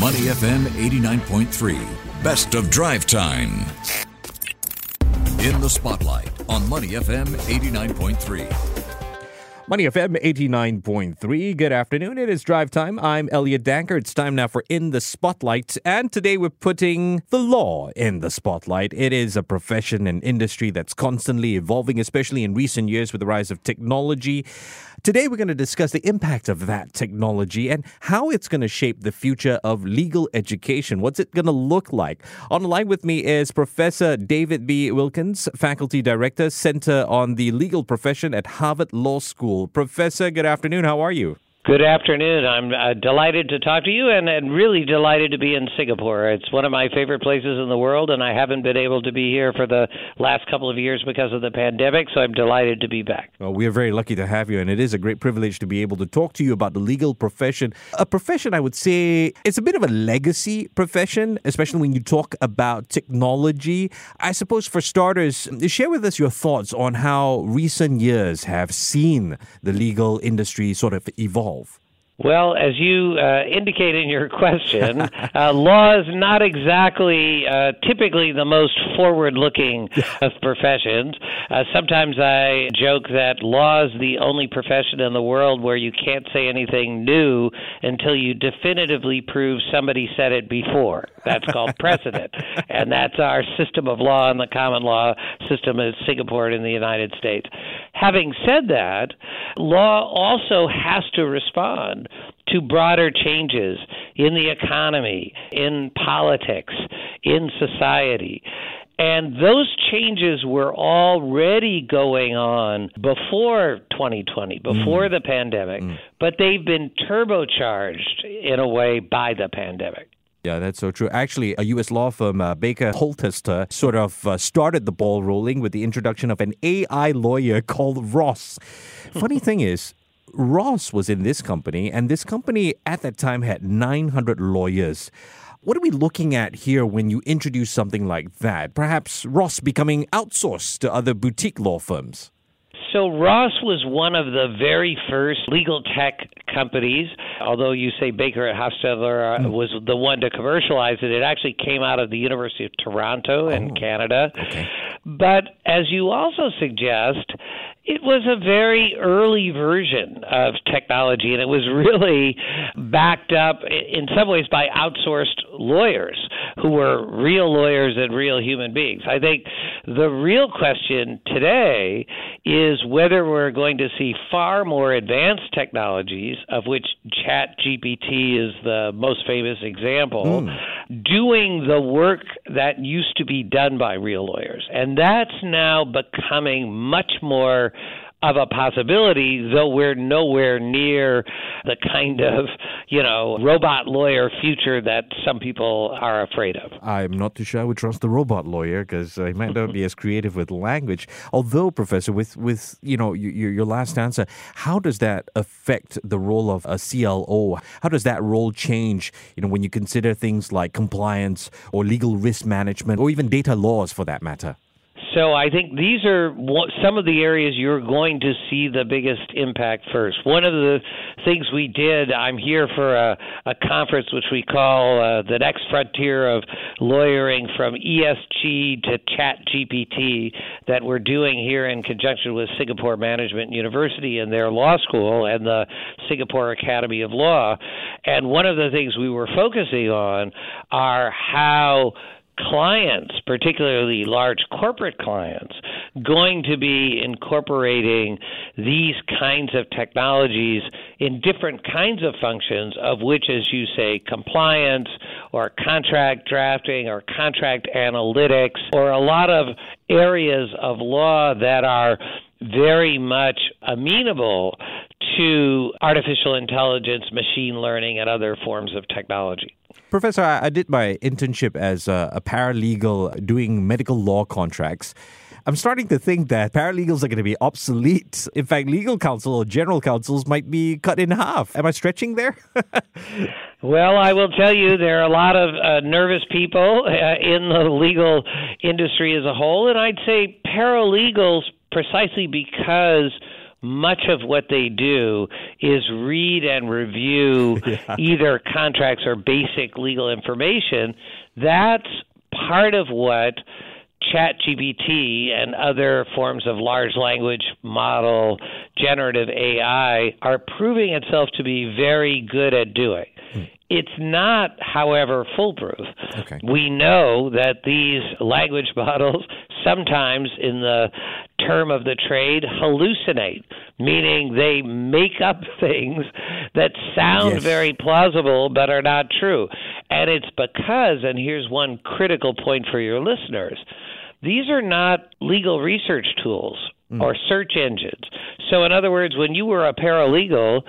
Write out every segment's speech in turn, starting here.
Money FM 89.3, best of drive time. In the spotlight on Money FM 89.3. Money FM 89.3. Good afternoon. It is drive time. I'm Elliot Danker. It's time now for In the Spotlight. And today we're putting the law in the spotlight. It is a profession and industry that's constantly evolving, especially in recent years with the rise of technology. Today, we're going to discuss the impact of that technology and how it's going to shape the future of legal education. What's it going to look like? On the line with me is Professor David B. Wilkins, Faculty Director, Center on the Legal Profession at Harvard Law School. Professor, good afternoon. How are you? Good afternoon. I'm uh, delighted to talk to you and, and really delighted to be in Singapore. It's one of my favorite places in the world, and I haven't been able to be here for the last couple of years because of the pandemic, so I'm delighted to be back. Well, we are very lucky to have you, and it is a great privilege to be able to talk to you about the legal profession. A profession, I would say, it's a bit of a legacy profession, especially when you talk about technology. I suppose, for starters, share with us your thoughts on how recent years have seen the legal industry sort of evolve evolve? Well, as you uh, indicate in your question, uh, law is not exactly uh, typically the most forward looking of professions. Uh, sometimes I joke that law is the only profession in the world where you can't say anything new until you definitively prove somebody said it before. That's called precedent. and that's our system of law and the common law system in Singapore and in the United States. Having said that, law also has to respond to broader changes in the economy, in politics, in society. And those changes were already going on before 2020, before mm. the pandemic, mm. but they've been turbocharged in a way by the pandemic. Yeah, that's so true. Actually, a U.S. law firm, uh, Baker Hostetler, sort of uh, started the ball rolling with the introduction of an AI lawyer called Ross. Funny thing is, Ross was in this company, and this company at that time had 900 lawyers. What are we looking at here when you introduce something like that? Perhaps Ross becoming outsourced to other boutique law firms? So Ross was one of the very first legal tech companies. Although you say Baker Hostetler uh, mm. was the one to commercialize it, it actually came out of the University of Toronto in oh. Canada. Okay. But as you also suggest, it was a very early version of technology, and it was really backed up in some ways by outsourced lawyers who were real lawyers and real human beings. I think the real question today is whether we're going to see far more advanced technologies, of which Chat GPT is the most famous example, mm. Doing the work that used to be done by real lawyers. And that's now becoming much more of a possibility, though we're nowhere near the kind of, you know, robot lawyer future that some people are afraid of. I'm not too sure I would trust the robot lawyer because he might not be as creative with language. Although, Professor, with, with you know, your, your last answer, how does that affect the role of a CLO? How does that role change, you know, when you consider things like compliance or legal risk management or even data laws for that matter? So I think these are some of the areas you're going to see the biggest impact first. One of the things we did, I'm here for a, a conference which we call uh, the next frontier of lawyering from ESG to Chat GPT that we're doing here in conjunction with Singapore Management University and their law school and the Singapore Academy of Law. And one of the things we were focusing on are how clients, particularly large corporate clients, going to be incorporating these kinds of technologies in different kinds of functions, of which, as you say, compliance or contract drafting or contract analytics or a lot of areas of law that are very much amenable to artificial intelligence, machine learning, and other forms of technology. Professor, I, I did my internship as a, a paralegal doing medical law contracts. I'm starting to think that paralegals are going to be obsolete. In fact, legal counsel or general counsels might be cut in half. Am I stretching there? well, I will tell you, there are a lot of uh, nervous people uh, in the legal industry as a whole, and I'd say paralegals precisely because much of what they do is read and review yeah. either contracts or basic legal information. That's part of what ChatGPT and other forms of large language model generative AI are proving itself to be very good at doing. Hmm. It's not, however, foolproof. Okay. We know that these language models sometimes, in the term of the trade, hallucinate, meaning they make up things that sound yes. very plausible but are not true. And it's because, and here's one critical point for your listeners these are not legal research tools mm. or search engines. So, in other words, when you were a paralegal,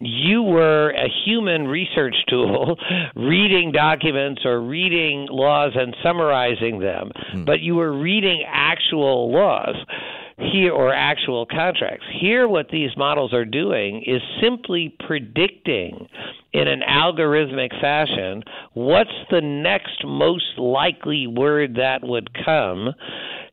you were a human research tool reading documents or reading laws and summarizing them, mm. but you were reading actual laws here or actual contracts. Here, what these models are doing is simply predicting in an algorithmic fashion what's the next most likely word that would come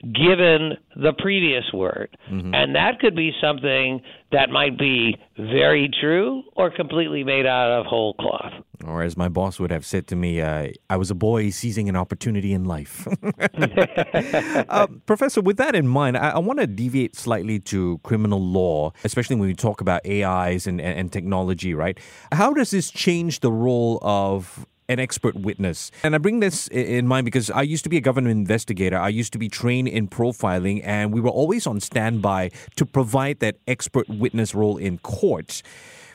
given the previous word. Mm-hmm. And that could be something that might be very true or completely made out of whole cloth. Or as my boss would have said to me, uh, I was a boy seizing an opportunity in life. uh, Professor, with that in mind, I, I want to deviate slightly to criminal law, especially when we talk about AIs and, and, and technology, right? How does this change the role of an expert witness. And I bring this in mind because I used to be a government investigator. I used to be trained in profiling, and we were always on standby to provide that expert witness role in court.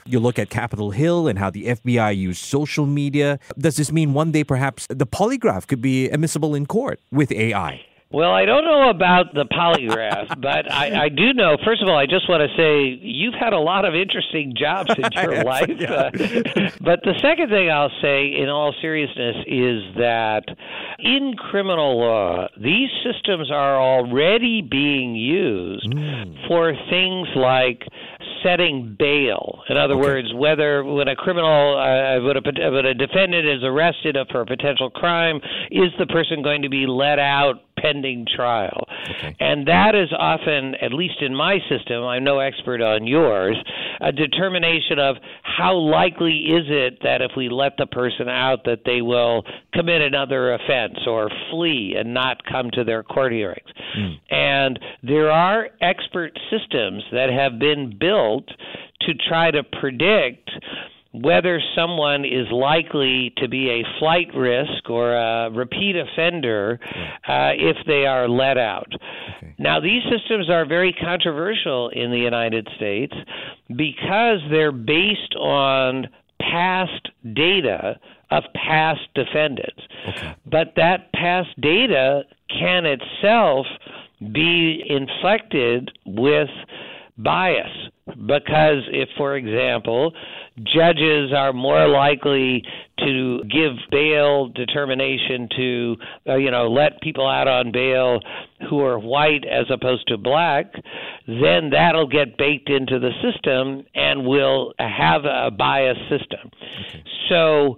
You look at Capitol Hill and how the FBI used social media. Does this mean one day perhaps the polygraph could be admissible in court with AI? Well, I don't know about the polygraph, but I, I do know. First of all, I just want to say you've had a lot of interesting jobs in your life. Uh, but the second thing I'll say, in all seriousness, is that in criminal law, these systems are already being used mm. for things like setting bail. In other okay. words, whether when a criminal, uh, when, a, when a defendant is arrested for a potential crime, is the person going to be let out pending trial. Okay. And that is often, at least in my system, I'm no expert on yours, a determination of how likely is it that if we let the person out that they will commit another offense or flee and not come to their court hearings. Mm. And there are expert systems that have been built to try to predict whether someone is likely to be a flight risk or a repeat offender uh, if they are let out. Okay. Now, these systems are very controversial in the United States because they're based on past data of past defendants. Okay. But that past data can itself be inflected with bias because if for example judges are more likely to give bail determination to uh, you know let people out on bail who are white as opposed to black then that'll get baked into the system and will have a biased system okay. so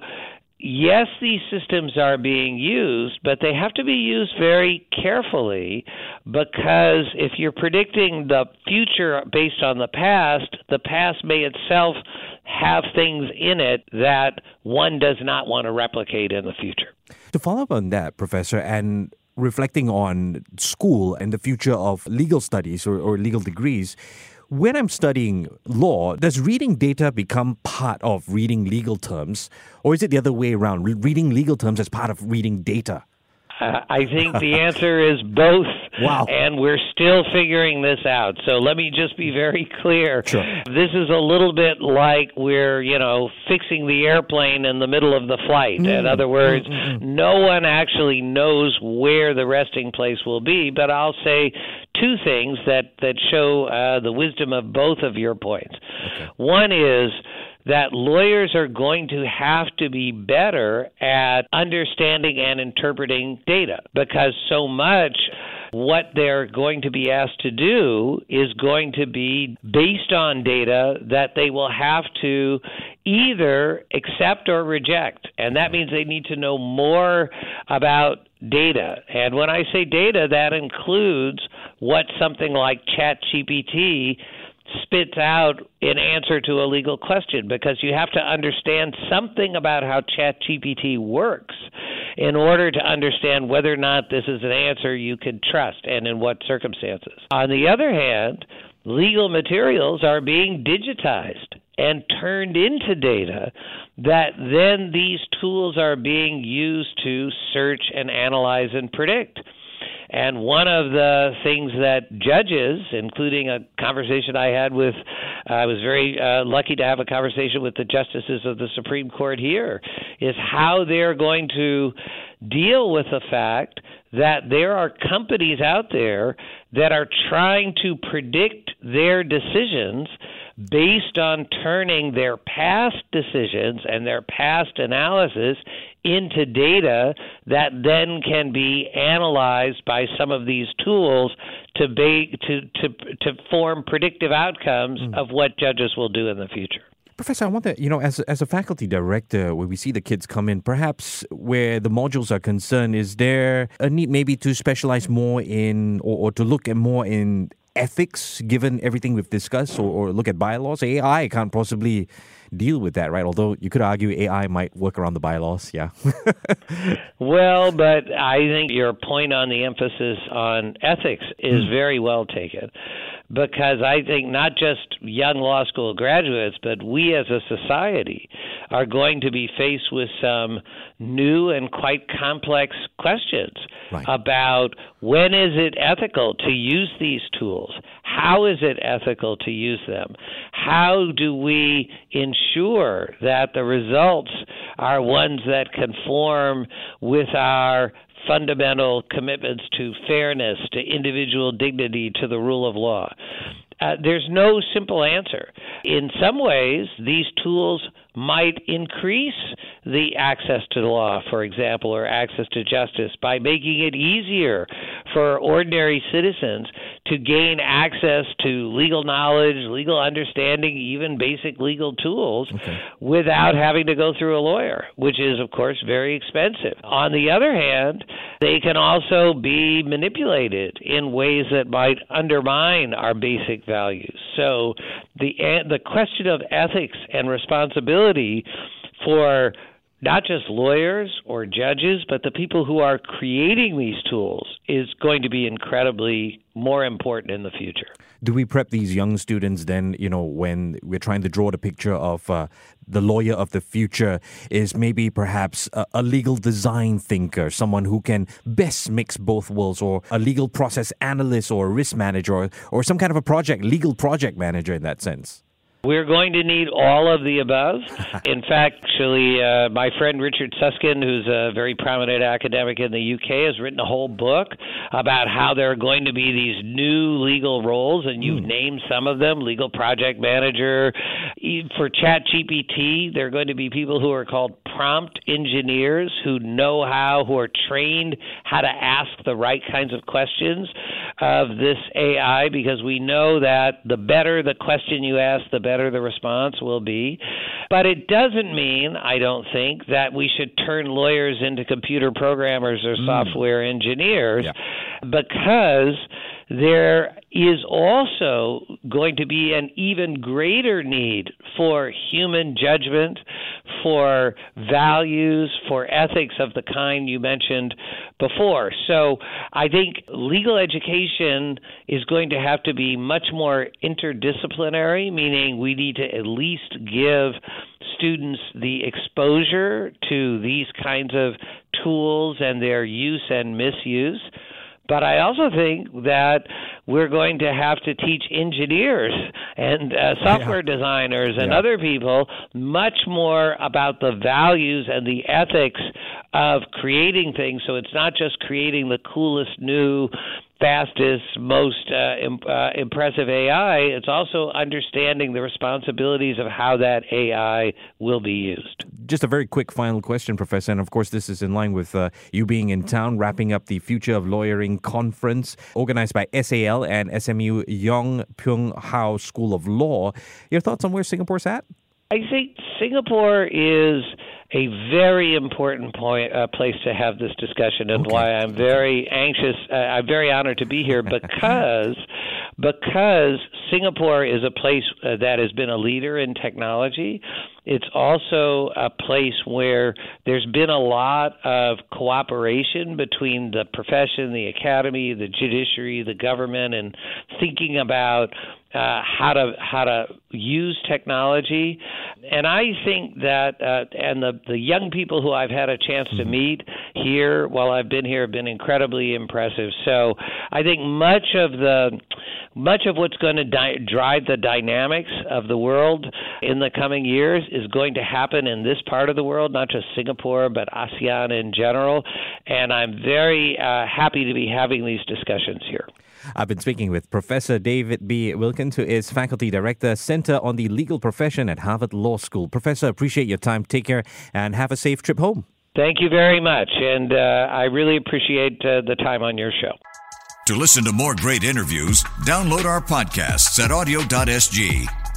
yes, these systems are being used, but they have to be used very carefully because if you're predicting the future based on the past, the past may itself have things in it that one does not want to replicate in the future. To follow up on that, Professor, and reflecting on school and the future of legal studies or, or legal degrees, when I'm studying law, does reading data become part of reading legal terms, or is it the other way around? Re- reading legal terms as part of reading data? Uh, I think the answer is both. Wow. And we're still figuring this out. So let me just be very clear. Sure. This is a little bit like we're, you know, fixing the airplane in the middle of the flight. Mm. In other words, mm-hmm. no one actually knows where the resting place will be. But I'll say two things that, that show uh, the wisdom of both of your points. Okay. One is that lawyers are going to have to be better at understanding and interpreting data because so much what they're going to be asked to do is going to be based on data that they will have to either accept or reject. And that means they need to know more about data. And when I say data, that includes what something like ChatGPT spits out an answer to a legal question because you have to understand something about how ChatGPT works in order to understand whether or not this is an answer you can trust and in what circumstances. On the other hand, legal materials are being digitized and turned into data that then these tools are being used to search and analyze and predict. And one of the things that judges, including a conversation I had with, I was very uh, lucky to have a conversation with the justices of the Supreme Court here, is how they're going to deal with the fact that there are companies out there that are trying to predict their decisions based on turning their past decisions and their past analysis into data that then can be analyzed by some of these tools to to to to form predictive outcomes mm. of what judges will do in the future. Professor, I wonder, you know, as, as a faculty director, where we see the kids come in, perhaps where the modules are concerned, is there a need maybe to specialize more in or, or to look at more in ethics, given everything we've discussed, or, or look at bylaws? AI can't possibly deal with that, right? Although you could argue AI might work around the bylaws, yeah. well, but I think your point on the emphasis on ethics is mm. very well taken because I think not just young law school graduates, but we as a society are going to be faced with some new and quite complex questions right. about when is it ethical to use these tools? How is it ethical to use them? How do we ensure that the results are ones that conform with our fundamental commitments to fairness, to individual dignity, to the rule of law. Uh, there's no simple answer. In some ways, these tools might increase the access to the law, for example, or access to justice by making it easier for ordinary citizens to gain access to legal knowledge, legal understanding, even basic legal tools okay. without having to go through a lawyer, which is, of course, very expensive. On the other hand, they can also be manipulated in ways that might undermine our basic values. So the the question of ethics and responsibility for not just lawyers or judges, but the people who are creating these tools is going to be incredibly more important in the future. Do we prep these young students then, you know, when we're trying to draw the picture of uh, the lawyer of the future is maybe perhaps a, a, legal design thinker, someone who can best mix both worlds, or a legal process analyst or a risk manager, or, or some kind of a project, legal project manager in that sense? We're going to need all of the above. In fact, actually, uh, my friend Richard Susskind, who's a very prominent academic in the UK, has written a whole book about how there are going to be these new legal roles, and you've mm. named some of them legal project manager. For ChatGPT, there are going to be people who are called prompt engineers who know how, who are trained how to ask the right kinds of questions of this AI because we know that the better the question you ask, the better the response will be. But it doesn't mean, I don't think, that we should turn lawyers into computer programmers or mm. software engineers yeah. because there is also going to be an even greater need for human judgment, for values, for ethics of the kind you mentioned before. So I think legal education is going to have to be much more interdisciplinary, meaning we need to at least give students the exposure to these kinds of tools and their use and misuse but I also think that we're going to have to teach engineers and uh, software yeah. designers and yeah. other people much more about the values and the ethics of creating things. So it's not just creating the coolest new fastest, most uh, Im- uh, impressive AI, it's also understanding the responsibilities of how that AI will be used. Just a very quick final question, Professor. And of course, this is in line with uh, you being in town, wrapping up the Future of Lawyering conference organized by SAL and SMU Yong Pung How School of Law. Your thoughts on where Singapore's at? I think Singapore is a very important point, uh, place to have this discussion, and okay. why I'm very anxious. Uh, I'm very honored to be here because because Singapore is a place uh, that has been a leader in technology. It's also a place where there's been a lot of cooperation between the profession, the academy, the judiciary, the government, and thinking about uh, how to how to use technology, and I think that uh, and the the young people who I've had a chance to mm-hmm. meet here while I've been here have been incredibly impressive. So I think much of the much of what's going to di- drive the dynamics of the world in the coming years is going to happen in this part of the world, not just Singapore, but ASEAN in general. And I'm very uh, happy to be having these discussions here. I've been speaking with Professor David B. Wilkins, who is Faculty Director, Center on the Legal Profession at Harvard Law School. Professor, appreciate your time. Take care and have a safe trip home. Thank you very much. And uh, I really appreciate uh, the time on your show. To listen to more great interviews, download our podcasts at awedio.sg